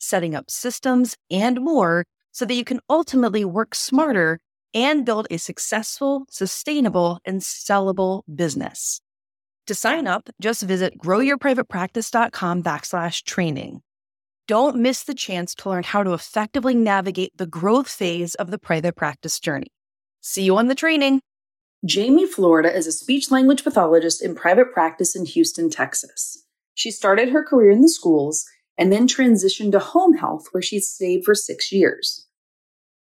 setting up systems, and more so that you can ultimately work smarter and build a successful, sustainable, and sellable business. To sign up, just visit growyourprivatepractice.com backslash training. Don't miss the chance to learn how to effectively navigate the growth phase of the private practice journey. See you on the training. Jamie Florida is a speech language pathologist in private practice in Houston, Texas. She started her career in the schools and then transitioned to home health, where she stayed for six years.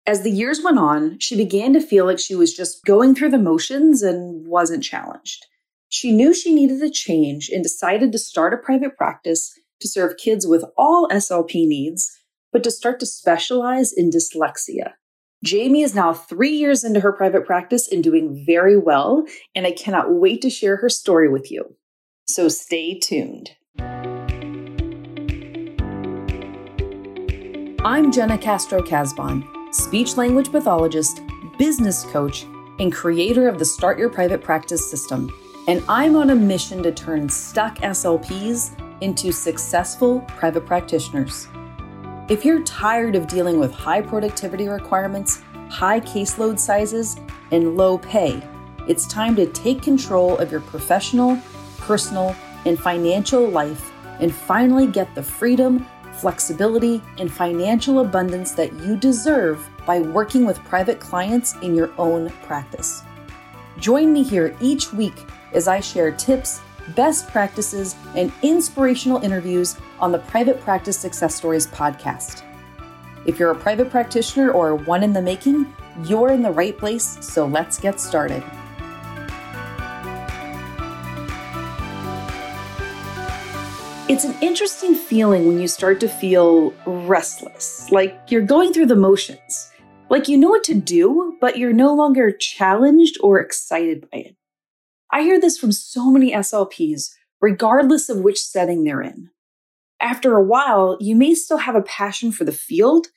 As the years went on, she began to feel like she was just going through the motions and wasn't challenged. She knew she needed a change and decided to start a private practice to serve kids with all SLP needs, but to start to specialize in dyslexia. Jamie is now three years into her private practice and doing very well, and I cannot wait to share her story with you. So stay tuned. I'm Jena Castro Casbon, speech language pathologist, business coach, and creator of the Start Your Private Practice system. And I'm on a mission to turn stuck SLPs into successful private practitioners. If you're tired of dealing with high productivity requirements, high caseload sizes, and low pay, it's time to take control of your professional, personal, and financial life and finally get the freedom, flexibility, and financial abundance that you deserve by working with private clients in your own practice. Join me here each week as I share tips best practices, and inspirational interviews on the Private Practice Success Stories podcast. If you're a private practitioner or one in the making, you're in the right place, so let's get started. It's an interesting feeling when you start to feel restless, like you're going through the motions, like you know what to do, but you're no longer challenged or excited by it. I hear this from so many SLPs, regardless of which setting they're in. After a while, you may still have a passion for the field,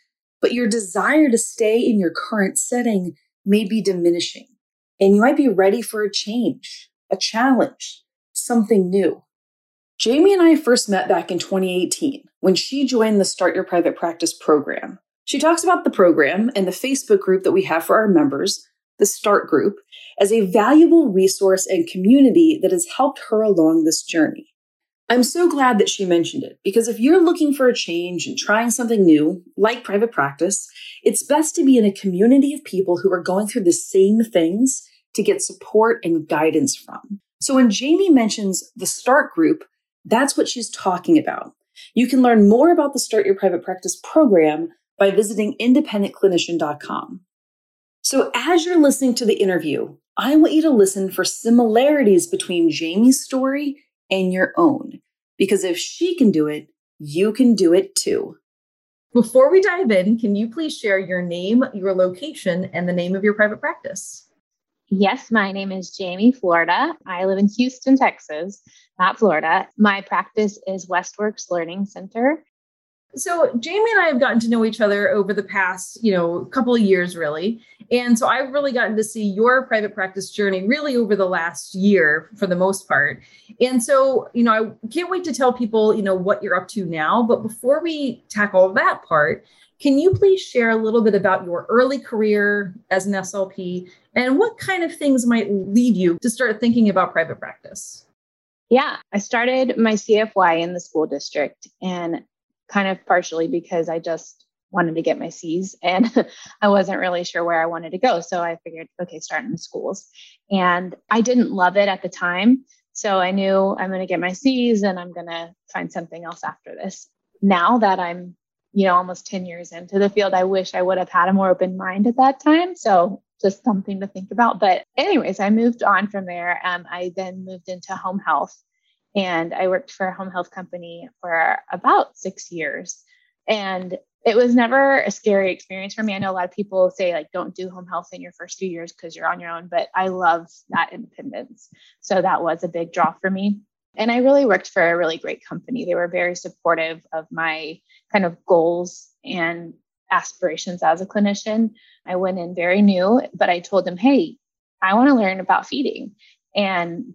but your desire to stay in your current setting may be diminishing, and you might be ready for a change, a challenge, something new. Jamie and I first met back in 2018 when she joined the Start Your Private Practice program. She talks about the program and the Facebook group that we have for our members, the START group, as a valuable resource and community that has helped her along this journey. I'm so glad that she mentioned it because if you're looking for a change and trying something new, like private practice, it's best to be in a community of people who are going through the same things to get support and guidance from. So when Jamie mentions the START group, that's what she's talking about. You can learn more about the Start Your Private Practice program by visiting independentclinician.com. So, as you're listening to the interview, I want you to listen for similarities between Jamie's story and your own, because if she can do it, you can do it too. Before we dive in, can you please share your name, your location, and the name of your private practice? Yes, my name is Jamie Florida. I live in Houston, Texas, not Florida. My practice is Westworks Learning Center. So Jamie and I have gotten to know each other over the past, you know, couple of years really. And so I've really gotten to see your private practice journey really over the last year for the most part. And so, you know, I can't wait to tell people, you know, what you're up to now, but before we tackle that part, can you please share a little bit about your early career as an SLP and what kind of things might lead you to start thinking about private practice? Yeah, I started my CFY in the school district and kind of partially because I just wanted to get my C's and I wasn't really sure where I wanted to go. So I figured, okay, start in the schools. And I didn't love it at the time. So I knew I'm going to get my C's and I'm going to find something else after this. Now that I'm, you know, almost 10 years into the field, I wish I would have had a more open mind at that time. So just something to think about. But, anyways, I moved on from there. Um, I then moved into home health and I worked for a home health company for about six years. And it was never a scary experience for me. I know a lot of people say like don't do home health in your first few years because you're on your own, but I love that independence. So that was a big draw for me. And I really worked for a really great company. They were very supportive of my kind of goals and aspirations as a clinician. I went in very new, but I told them, hey, I want to learn about feeding. And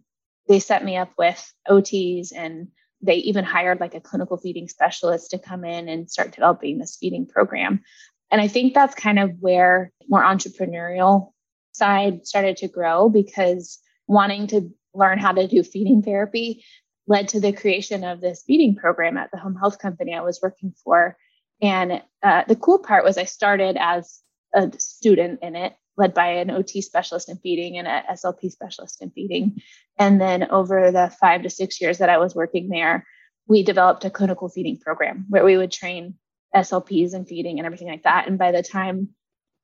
they set me up with OTs and they even hired like a clinical feeding specialist to come in and start developing this feeding program. And I think that's kind of where more entrepreneurial side started to grow because wanting to learn how to do feeding therapy led to the creation of this feeding program at the home health company I was working for. And uh, the cool part was I started as a student in it, led by an OT specialist in feeding and a SLP specialist in feeding. And then over the five to six years that I was working there, we developed a clinical feeding program where we would train SLPs in feeding and everything like that. And by the time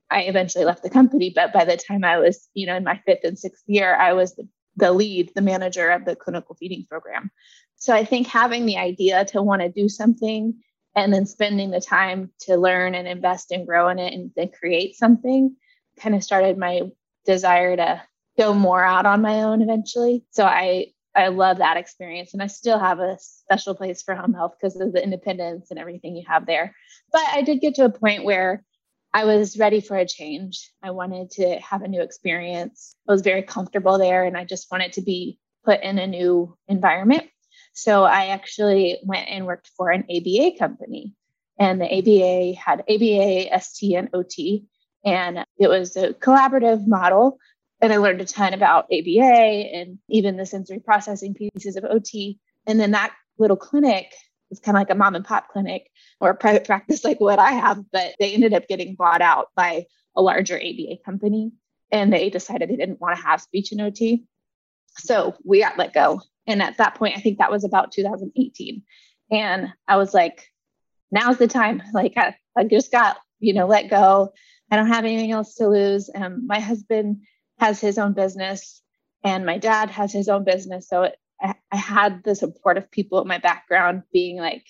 I eventually left the company, but by the time I was, you know, in my fifth and sixth year, I was the, the lead, the manager of the clinical feeding program. So I think having the idea to want to do something and then spending the time to learn and invest and grow in it and then create something kind of started my desire to go more out on my own eventually. So I I love that experience and I still have a special place for home health because of the independence and everything you have there. But I did get to a point where I was ready for a change. I wanted to have a new experience. I was very comfortable there and I just wanted to be put in a new environment. So I actually went and worked for an ABA company. And the ABA had ABA, ST, and OT. And it was a collaborative model. And I learned a ton about ABA and even the sensory processing pieces of OT. And then that little clinic was kind of like a mom and pop clinic or a private practice like what I have, but they ended up getting bought out by a larger ABA company. And they decided they didn't want to have speech and OT. So we got let go. And at that point, I think that was about 2018. And I was like, now's the time. Like I, I just got, you know, let go. I don't have anything else to lose. Um, my husband has his own business and my dad has his own business. So it, I, I had the support of people in my background being like,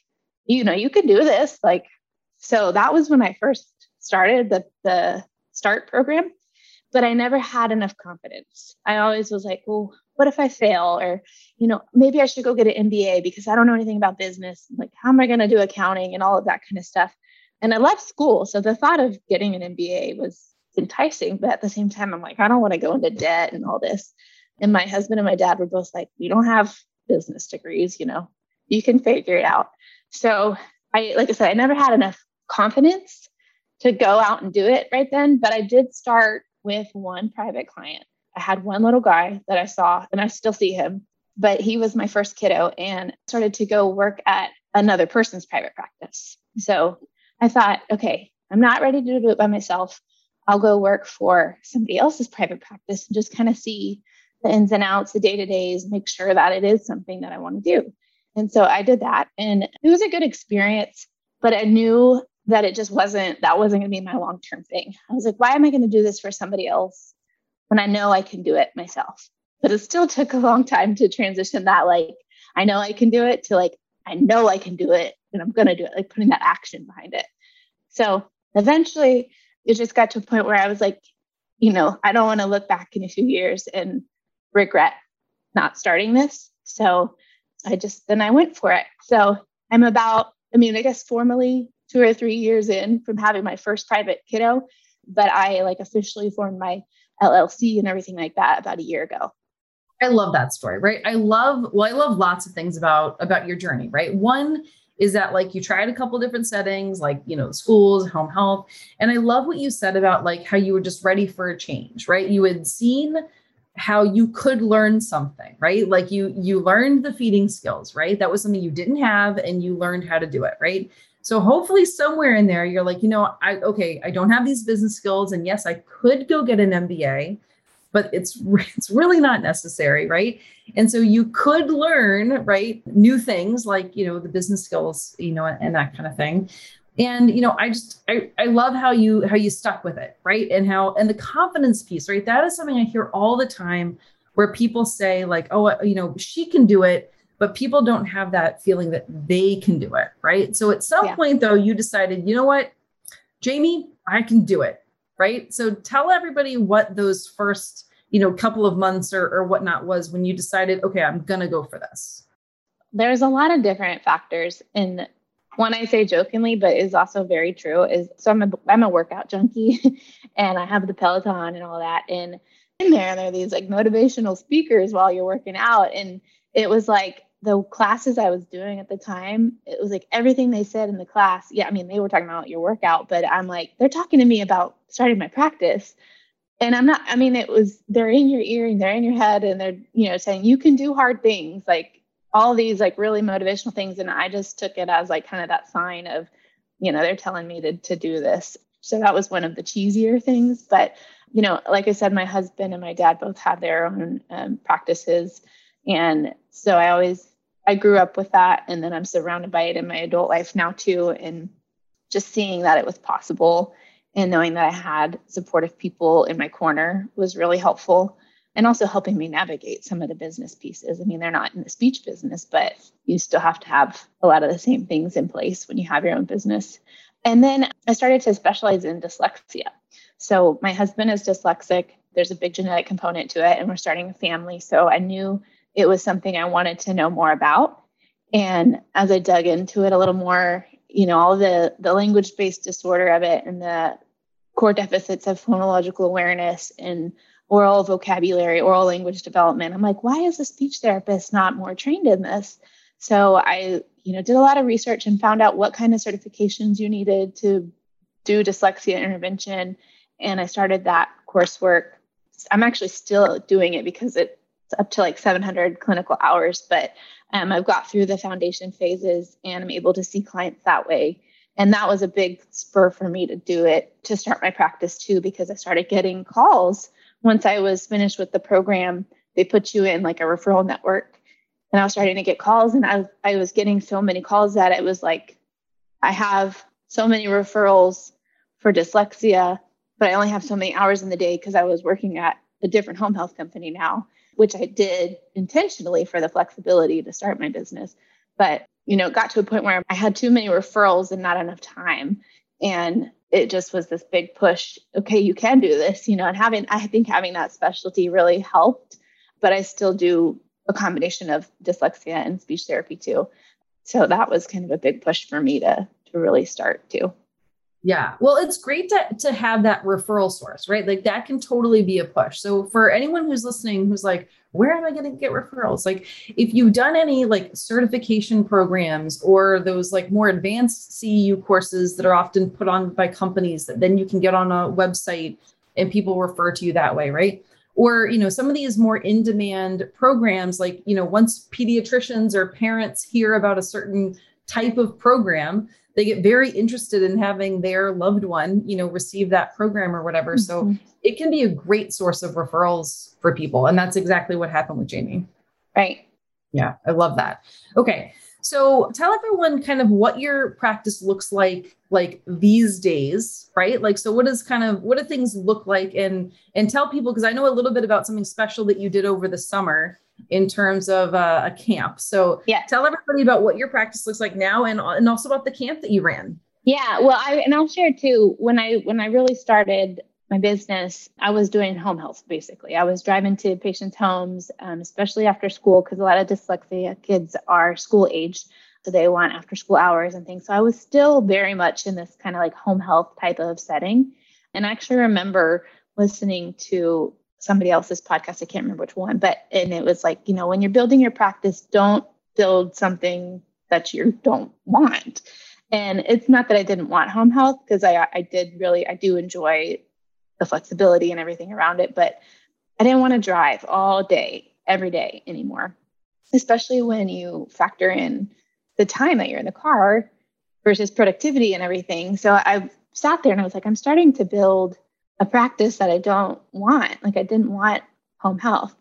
you know, you can do this. Like, so that was when I first started the, the START program, but I never had enough confidence. I always was like, well, what if I fail? Or, you know, maybe I should go get an MBA because I don't know anything about business. Like, how am I going to do accounting and all of that kind of stuff? And I left school. So the thought of getting an MBA was enticing. But at the same time, I'm like, I don't want to go into debt and all this. And my husband and my dad were both like, we don't have business degrees, you know, you can figure it out. So I, like I said, I never had enough confidence to go out and do it right then. But I did start with one private client I had one little guy that I saw, and I still see him, but he was my first kiddo and started to go work at another person's private practice. So I thought, okay, I'm not ready to do it by myself. I'll go work for somebody else's private practice and just kind of see the ins and outs, the day to days, make sure that it is something that I want to do. And so I did that, and it was a good experience, but I knew that it just wasn't, that wasn't going to be my long term thing. I was like, why am I going to do this for somebody else when I know I can do it myself. But it still took a long time to transition that, like, I know I can do it to like, I know I can do it and I'm going to do it, like putting that action behind it. So eventually it just got to a point where I was like, you know, I don't want to look back in a few years and regret not starting this. So I just, then I went for it. So I'm about, I mean, I guess formally two or three years in from having my first private kiddo, but I like officially formed my LLC and everything like that about a year ago. I love that story, right? I love well, I love lots of things about about your journey, right? One is that like you tried a couple different settings, like you know, schools, home health, and I love what you said about like how you were just ready for a change, right? You had seen how you could learn something, right? Like you you learned the feeding skills, right? That was something you didn't have and you learned how to do it, right? So hopefully somewhere in there you're like, you know, I okay, I don't have these business skills and yes, I could go get an MBA, but it's it's really not necessary, right? And so you could learn, right, new things like, you know, the business skills, you know, and that kind of thing. And you know, I just I, I love how you how you stuck with it, right? And how and the confidence piece, right? That is something I hear all the time where people say like, "Oh, uh, you know, she can do it." but people don't have that feeling that they can do it, right? So at some yeah. point, though, you decided, you know what, Jamie, I can do it, right? So tell everybody what those first, you know, couple of months or, or whatnot was when you decided, okay, I'm going to go for this. There's a lot of different factors in one I say jokingly, but is also very true is so I'm a, I'm a workout junkie and I have the Peloton and all that. And in there, and there are these like motivational speakers while you're working out. And it was like the classes I was doing at the time, it was like everything they said in the class. Yeah, I mean, they were talking about your workout, but I'm like, they're talking to me about starting my practice. And I'm not, I mean, it was, they're in your ear and they're in your head and they're, you know, saying you can do hard things, like all these like really motivational things. And I just took it as like kind of that sign of, you know, they're telling me to, to do this. So that was one of the cheesier things. But, you know, like I said, my husband and my dad both have their own um, practices. And so I always I grew up with that and then I'm surrounded by it in my adult life now too and just seeing that it was possible and knowing that I had supportive people in my corner was really helpful and also helping me navigate some of the business pieces. I mean, they're not in the speech business, but you still have to have a lot of the same things in place when you have your own business. And then I started to specialize in dyslexia. So my husband is dyslexic. There's a big genetic component to it, and we're starting a family. So I knew it was something I wanted to know more about. And as I dug into it a little more, you know, all the the language based disorder of it and the core deficits of phonological awareness and oral vocabulary, oral language development. I'm like, why is a speech therapist not more trained in this? So I, you know, did a lot of research and found out what kind of certifications you needed to do dyslexia intervention. And I started that coursework. I'm actually still doing it because it's up to like 700 clinical hours, but um, I've got through the foundation phases and I'm able to see clients that way. And that was a big spur for me to do it to start my practice too, because I started getting calls once I was finished with the program. They put you in like a referral network, and I was starting to get calls, and I, I was getting so many calls that it was like, I have so many referrals for dyslexia, but I only have so many hours in the day because I was working at a different home health company now which I did intentionally for the flexibility to start my business. But, you know, it got to a point where I had too many referrals and not enough time. And it just was this big push. Okay, you can do this, you know, and having, I think having that specialty really helped. But I still do a combination of dyslexia and speech therapy too. So that was kind of a big push for me to, to really start too. Yeah. Well, it's great to, to have that referral source, right? Like that can totally be a push. So for anyone who's listening who's like, where am I going to get referrals? Like if you've done any like certification programs or those like more advanced CEU courses that are often put on by companies that then you can get on a website and people refer to you that way, right? Or, you know, some of these more in demand programs, like, you know, once pediatricians or parents hear about a certain type of program, they get very interested in having their loved one, you know, receive that program or whatever. Mm-hmm. So it can be a great source of referrals for people. And that's exactly what happened with Jamie. Right. Yeah, I love that. Okay. So tell everyone kind of what your practice looks like like these days, right? Like so what is kind of what do things look like and and tell people because I know a little bit about something special that you did over the summer in terms of uh, a camp. So yeah, tell everybody about what your practice looks like now, and and also about the camp that you ran. Yeah, well, I and I'll share too. When I when I really started my business, I was doing home health basically. I was driving to patients' homes, um, especially after school, because a lot of dyslexia kids are school aged, so they want after school hours and things. So I was still very much in this kind of like home health type of setting, and I actually remember listening to somebody else's podcast. I can't remember which one, but and it was like, you know, when you're building your practice, don't build something that you don't want. And it's not that I didn't want home health because I I did really I do enjoy the flexibility and everything around it, but I didn't want to drive all day every day anymore. Especially when you factor in the time that you're in the car versus productivity and everything. So I sat there and I was like, I'm starting to build a practice that I don't want. Like I didn't want home health,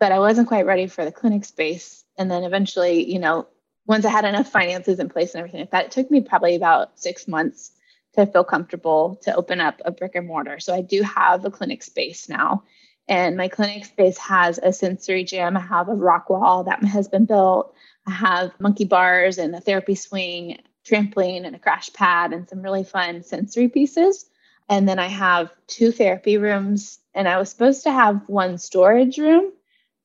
but I wasn't quite ready for the clinic space. And then eventually, you know, once I had enough finances in place and everything like that, it took me probably about six months to feel comfortable to open up a brick and mortar. So I do have a clinic space now. And my clinic space has a sensory gym. I have a rock wall that has been built. I have monkey bars and a therapy swing, trampoline, and a crash pad, and some really fun sensory pieces. And then I have two therapy rooms, and I was supposed to have one storage room,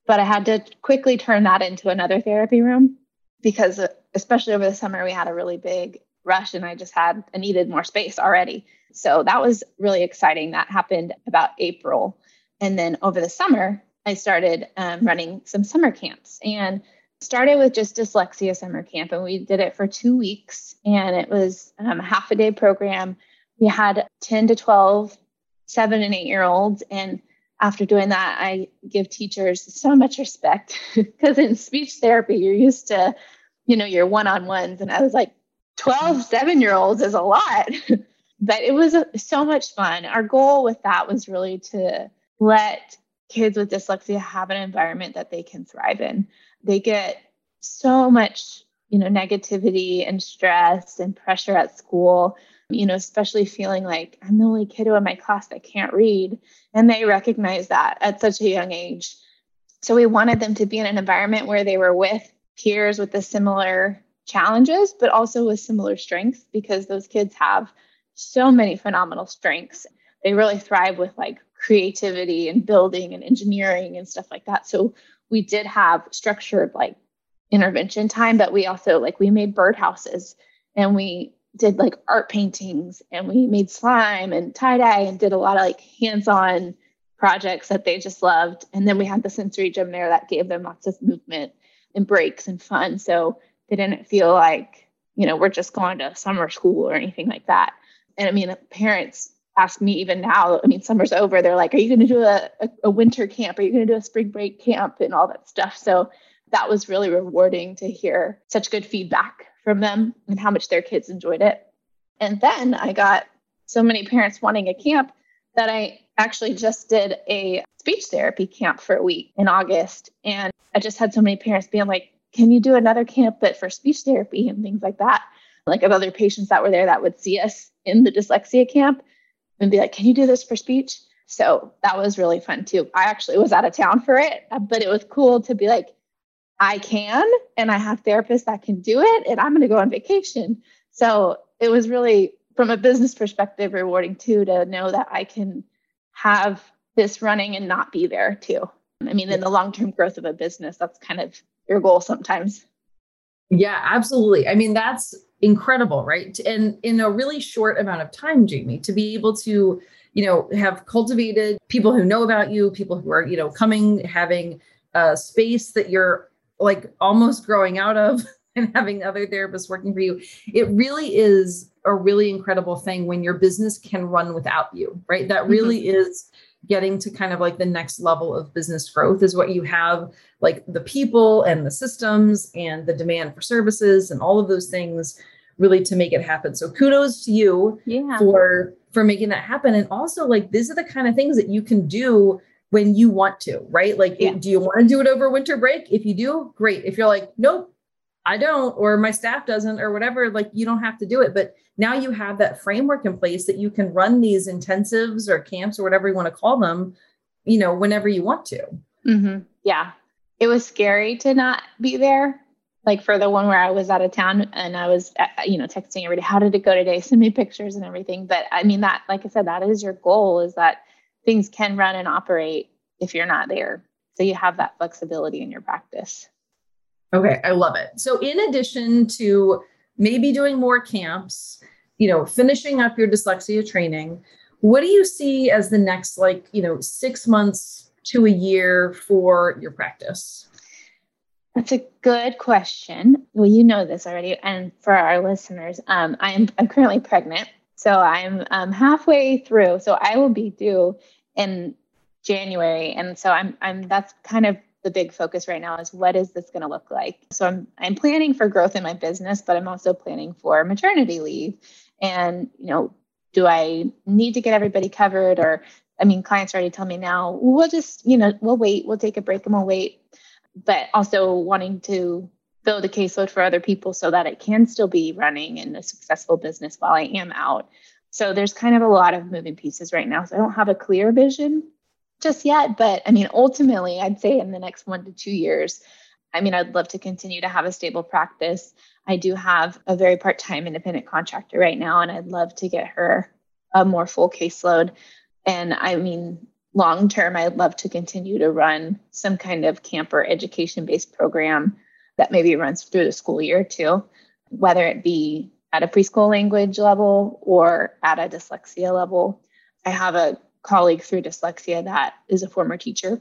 but I had to quickly turn that into another therapy room because, uh, especially over the summer, we had a really big rush and I just had, I needed more space already. So that was really exciting. That happened about April. And then over the summer, I started um, running some summer camps and started with just dyslexia summer camp. And we did it for two weeks. And it was um, a half a day program. We had 10 to 12, seven and eight year olds. And after doing that, I give teachers so much respect because in speech therapy, you're used to, you know, your one on ones. And I was like, 12 seven year olds is a lot. but it was so much fun. Our goal with that was really to let kids with dyslexia have an environment that they can thrive in. They get so much, you know, negativity and stress and pressure at school, you know, especially feeling like I'm the only kiddo in my class that can't read. And they recognize that at such a young age. So we wanted them to be in an environment where they were with peers with the similar challenges, but also with similar strengths because those kids have so many phenomenal strengths. They really thrive with like creativity and building and engineering and stuff like that. So we did have structured like intervention time, but we also like we made birdhouses and we did like art paintings and we made slime and tie dye and did a lot of like hands on projects that they just loved. And then we had the sensory gym there that gave them lots of movement and breaks and fun. So they didn't feel like, you know, we're just going to summer school or anything like that. And I mean, parents ask me even now, I mean, summer's over, they're like, are you going to do a, a, a winter camp? Are you going to do a spring break camp and all that stuff? So that was really rewarding to hear such good feedback from them and how much their kids enjoyed it. And then I got so many parents wanting a camp that I actually just did a speech therapy camp for a week in August. And I just had so many parents being like, can you do another camp but for speech therapy and things like that? Like of other patients that were there that would see us in the dyslexia camp and be like, can you do this for speech? So that was really fun too. I actually was out of town for it, but it was cool to be like, I can, and I have therapists that can do it, and I'm going to go on vacation. So it was really, from a business perspective, rewarding too to know that I can have this running and not be there too. I mean, in the long term growth of a business, that's kind of your goal sometimes. Yeah, absolutely. I mean, that's incredible, right? And in a really short amount of time, Jamie, to be able to, you know, have cultivated people who know about you, people who are, you know, coming, having a space that you're like almost growing out of and having other therapists working for you. It really is a really incredible thing when your business can run without you, right? That really mm-hmm. is getting to kind of like the next level of business growth is what you have like the people and the systems and the demand for services and all of those things really to make it happen so kudos to you yeah. for for making that happen and also like these are the kind of things that you can do when you want to right like yeah. do you want to do it over winter break if you do great if you're like nope I don't, or my staff doesn't, or whatever, like you don't have to do it. But now you have that framework in place that you can run these intensives or camps or whatever you want to call them, you know, whenever you want to. Mm-hmm. Yeah. It was scary to not be there. Like for the one where I was out of town and I was, uh, you know, texting everybody, how did it go today? Send me pictures and everything. But I mean, that, like I said, that is your goal is that things can run and operate if you're not there. So you have that flexibility in your practice. Okay, I love it. So, in addition to maybe doing more camps, you know, finishing up your dyslexia training, what do you see as the next, like, you know, six months to a year for your practice? That's a good question. Well, you know this already, and for our listeners, um, I'm I'm currently pregnant, so I'm um, halfway through. So I will be due in January, and so I'm I'm that's kind of the big focus right now is what is this going to look like? So i'm i'm planning for growth in my business but i'm also planning for maternity leave. And you know do i need to get everybody covered or i mean clients already tell me now we'll just you know we'll wait we'll take a break and we'll wait. But also wanting to build a caseload for other people so that it can still be running in a successful business while i am out so there's kind of a lot of moving pieces right now so i don't have a clear vision just yet, but I mean, ultimately, I'd say in the next one to two years, I mean, I'd love to continue to have a stable practice. I do have a very part time independent contractor right now, and I'd love to get her a more full caseload. And I mean, long term, I'd love to continue to run some kind of camper education based program that maybe runs through the school year too, whether it be at a preschool language level or at a dyslexia level. I have a colleague through dyslexia that is a former teacher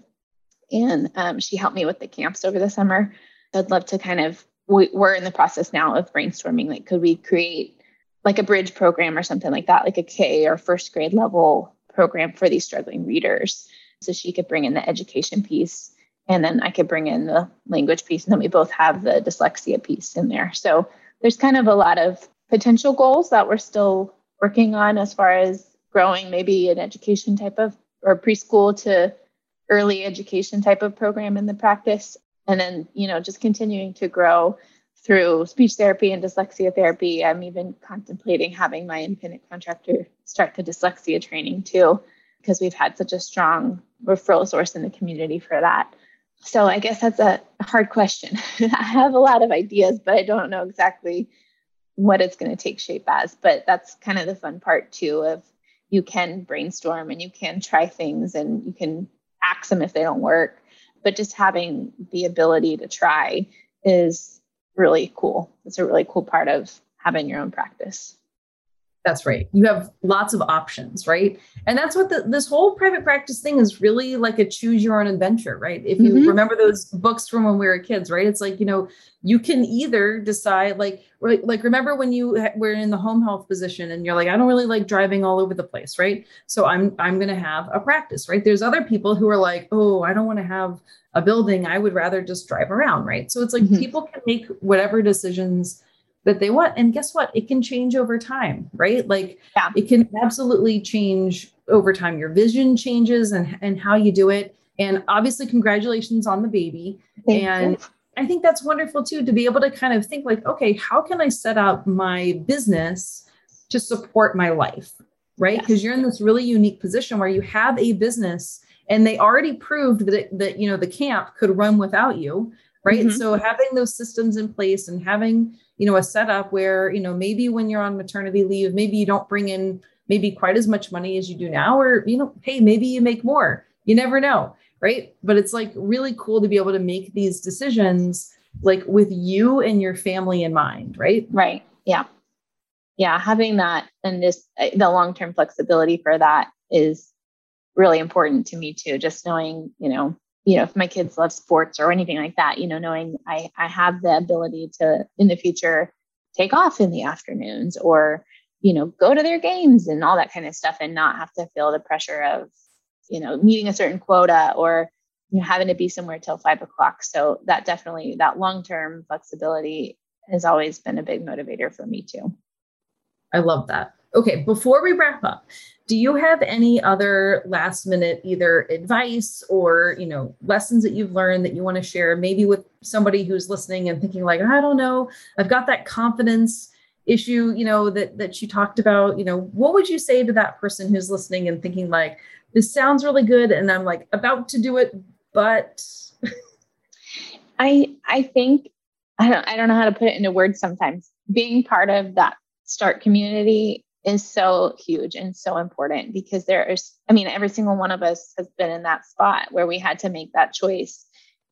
and um, she helped me with the camps over the summer. I'd love to kind of we, are in the process now of brainstorming. Like, could we create like a bridge program or something like that, like a K or first grade level program for these struggling readers, so she could bring in the education piece, and then I could bring in the language piece, and then we both have the dyslexia piece in there. So there's kind of a lot of potential goals that we're still working on as far as growing maybe an education type of or preschool to early education type of program in the practice. And then, you know, just continuing to grow through speech therapy and dyslexia therapy. I'm even contemplating having my independent contractor start the dyslexia training too, because we've had such a strong referral source in the community for that. So I guess that's a hard question. I have a lot of ideas, but I don't know exactly what it's going to take shape as. But that's kind of the fun part too of you can brainstorm and you can try things and you can axe them if they don't work. But just having the ability to try is really cool. It's a really cool part of having your own practice. That's right. You have lots of options, right? And that's what the, this whole private practice thing is really like a choose your own adventure, right? If you mm-hmm. remember those books from when we were kids, right? It's like, you know, you can either decide like like remember when you were in the home health position and you're like I don't really like driving all over the place, right? So I'm I'm going to have a practice, right? There's other people who are like, "Oh, I don't want to have a building. I would rather just drive around," right? So it's like mm-hmm. people can make whatever decisions that they want. And guess what? It can change over time, right? Like yeah. it can absolutely change over time. Your vision changes and, and how you do it. And obviously, congratulations on the baby. Thank and you. I think that's wonderful too to be able to kind of think like, okay, how can I set up my business to support my life? Right. Because yes. you're in this really unique position where you have a business and they already proved that, it, that you know the camp could run without you right? Mm-hmm. so having those systems in place and having you know a setup where you know maybe when you're on maternity leave maybe you don't bring in maybe quite as much money as you do now or you know hey maybe you make more. You never know right? But it's like really cool to be able to make these decisions like with you and your family in mind right? Right. Yeah. Yeah. Having that and this uh, the long-term flexibility for that is really important to me too just knowing you know you know, if my kids love sports or anything like that, you know, knowing I, I have the ability to in the future take off in the afternoons or, you know, go to their games and all that kind of stuff and not have to feel the pressure of, you know, meeting a certain quota or, you know, having to be somewhere till five o'clock. So that definitely, that long term flexibility has always been a big motivator for me too. I love that. Okay, before we wrap up, do you have any other last minute either advice or you know lessons that you've learned that you want to share maybe with somebody who's listening and thinking like i don't know i've got that confidence issue you know that that you talked about you know what would you say to that person who's listening and thinking like this sounds really good and i'm like about to do it but i i think i don't i don't know how to put it into words sometimes being part of that start community is so huge and so important because there is, I mean, every single one of us has been in that spot where we had to make that choice.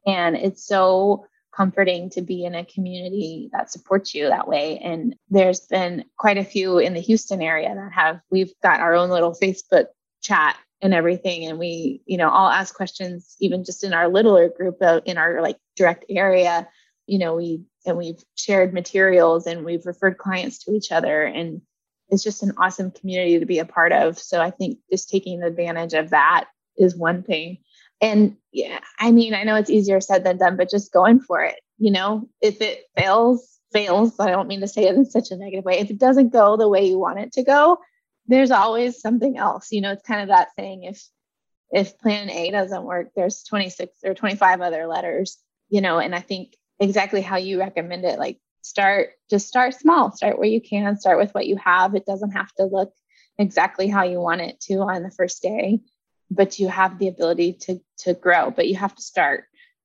And it's so comforting to be in a community that supports you that way. And there's been quite a few in the Houston area that have, we've got our own little Facebook chat and everything. And we, you know, all ask questions, even just in our littler group of, in our like direct area, you know, we, and we've shared materials and we've referred clients to each other. And it's just an awesome community to be a part of. So I think just taking advantage of that is one thing. And yeah, I mean, I know it's easier said than done, but just going for it. You know, if it fails, fails. I don't mean to say it in such a negative way. If it doesn't go the way you want it to go, there's always something else. You know, it's kind of that saying if if plan A doesn't work, there's 26 or 25 other letters, you know, and I think exactly how you recommend it, like start just start small start where you can start with what you have it doesn't have to look exactly how you want it to on the first day but you have the ability to to grow, but you have to start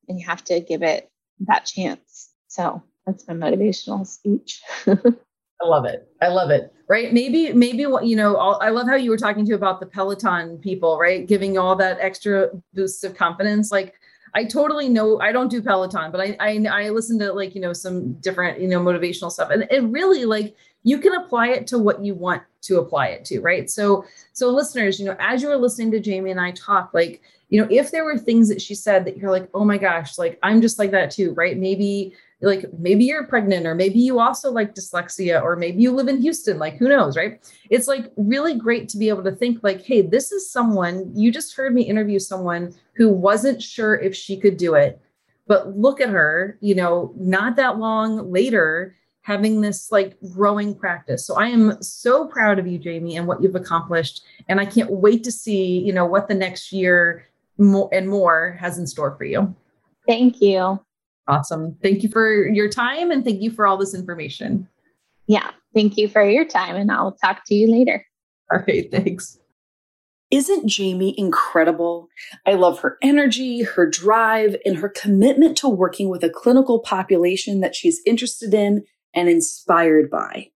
and you have to give it that chance. So that's my motivational speech. I love it. I love it. Right. Maybe, maybe you know, i love how you were talking to about the Peloton people, right? Giving all that extra boosts of confidence. Like, I totally know I don't do Peloton, but I, I, I listen to like, you know, some different, you know, motivational stuff. And it really like you can apply it to what you want to apply it to. Right. So, so listeners, you know, as you were listening to Jamie and I talk, like, you know, if there were things that she said that you're like, oh my gosh, like I'm just like that too, right? Maybe like maybe you're pregnant or maybe you also like dyslexia or maybe you live in Houston like who knows right it's like really great to be able to think like hey this is someone you just heard me interview someone who wasn't sure if she could do it but look at her you know not that long later having this like growing practice so i am so proud of you jamie and what you've accomplished and i can't wait to see you know what the next year more and more has in store for you thank you Awesome. Thank you for your time and thank you for all this information. Yeah. Thank you for your time and I'll talk to you later. All right. Thanks. Isn't Jamie incredible? I love her energy, her drive, and her commitment to working with a clinical population that she's interested in and inspired by.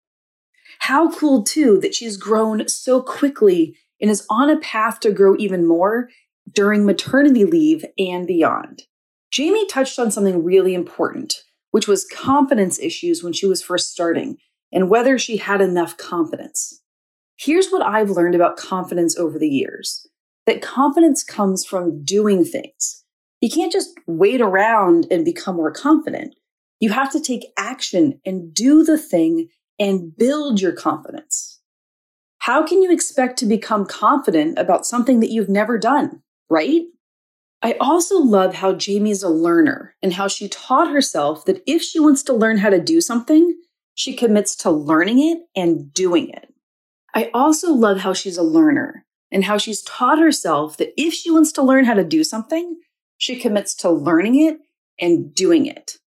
How cool, too, that she's grown so quickly and is on a path to grow even more during maternity leave and beyond. Jamie touched on something really important, which was confidence issues when she was first starting and whether she had enough confidence. Here's what I've learned about confidence over the years that confidence comes from doing things. You can't just wait around and become more confident. You have to take action and do the thing and build your confidence. How can you expect to become confident about something that you've never done, right? I also love how Jamie's a learner and how she taught herself that if she wants to learn how to do something, she commits to learning it and doing it. I also love how she's a learner and how she's taught herself that if she wants to learn how to do something, she commits to learning it and doing it.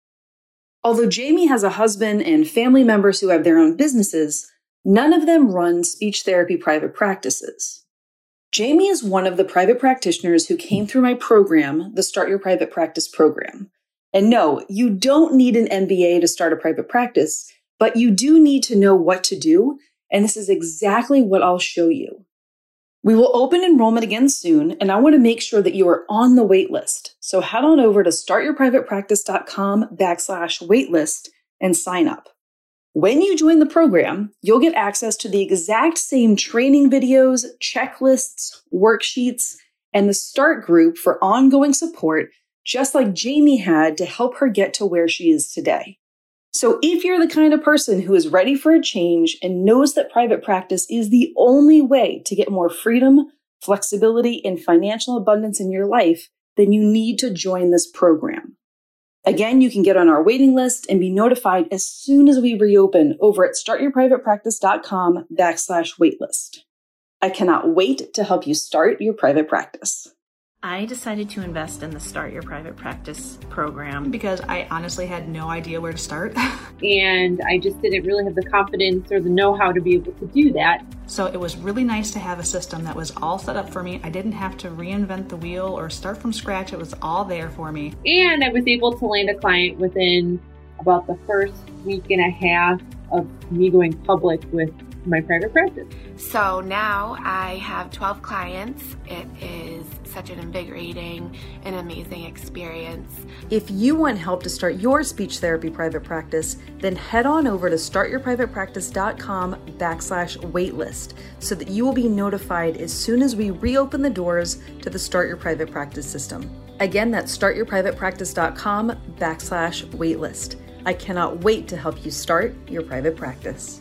Although Jamie has a husband and family members who have their own businesses, none of them run speech therapy private practices. Jamie is one of the private practitioners who came through my program, the Start Your Private Practice program. And no, you don't need an MBA to start a private practice, but you do need to know what to do. And this is exactly what I'll show you. We will open enrollment again soon, and I want to make sure that you are on the waitlist. So head on over to startyourprivatepractice.com backslash waitlist and sign up. When you join the program, you'll get access to the exact same training videos, checklists, worksheets, and the start group for ongoing support, just like Jamie had to help her get to where she is today. So if you're the kind of person who is ready for a change and knows that private practice is the only way to get more freedom, flexibility, and financial abundance in your life, then you need to join this program. Again, you can get on our waiting list and be notified as soon as we reopen over at startyourprivatepractice.com backslash waitlist. I cannot wait to help you start your private practice. I decided to invest in the Start Your Private Practice program because I honestly had no idea where to start. and I just didn't really have the confidence or the know how to be able to do that. So it was really nice to have a system that was all set up for me. I didn't have to reinvent the wheel or start from scratch, it was all there for me. And I was able to land a client within about the first week and a half of me going public with my private practice. So now I have 12 clients. It is such an invigorating and amazing experience. If you want help to start your speech therapy private practice, then head on over to startyourprivatepractice.com backslash waitlist so that you will be notified as soon as we reopen the doors to the Start Your Private Practice system. Again, that's startyourprivatepractice.com backslash waitlist. I cannot wait to help you start your private practice.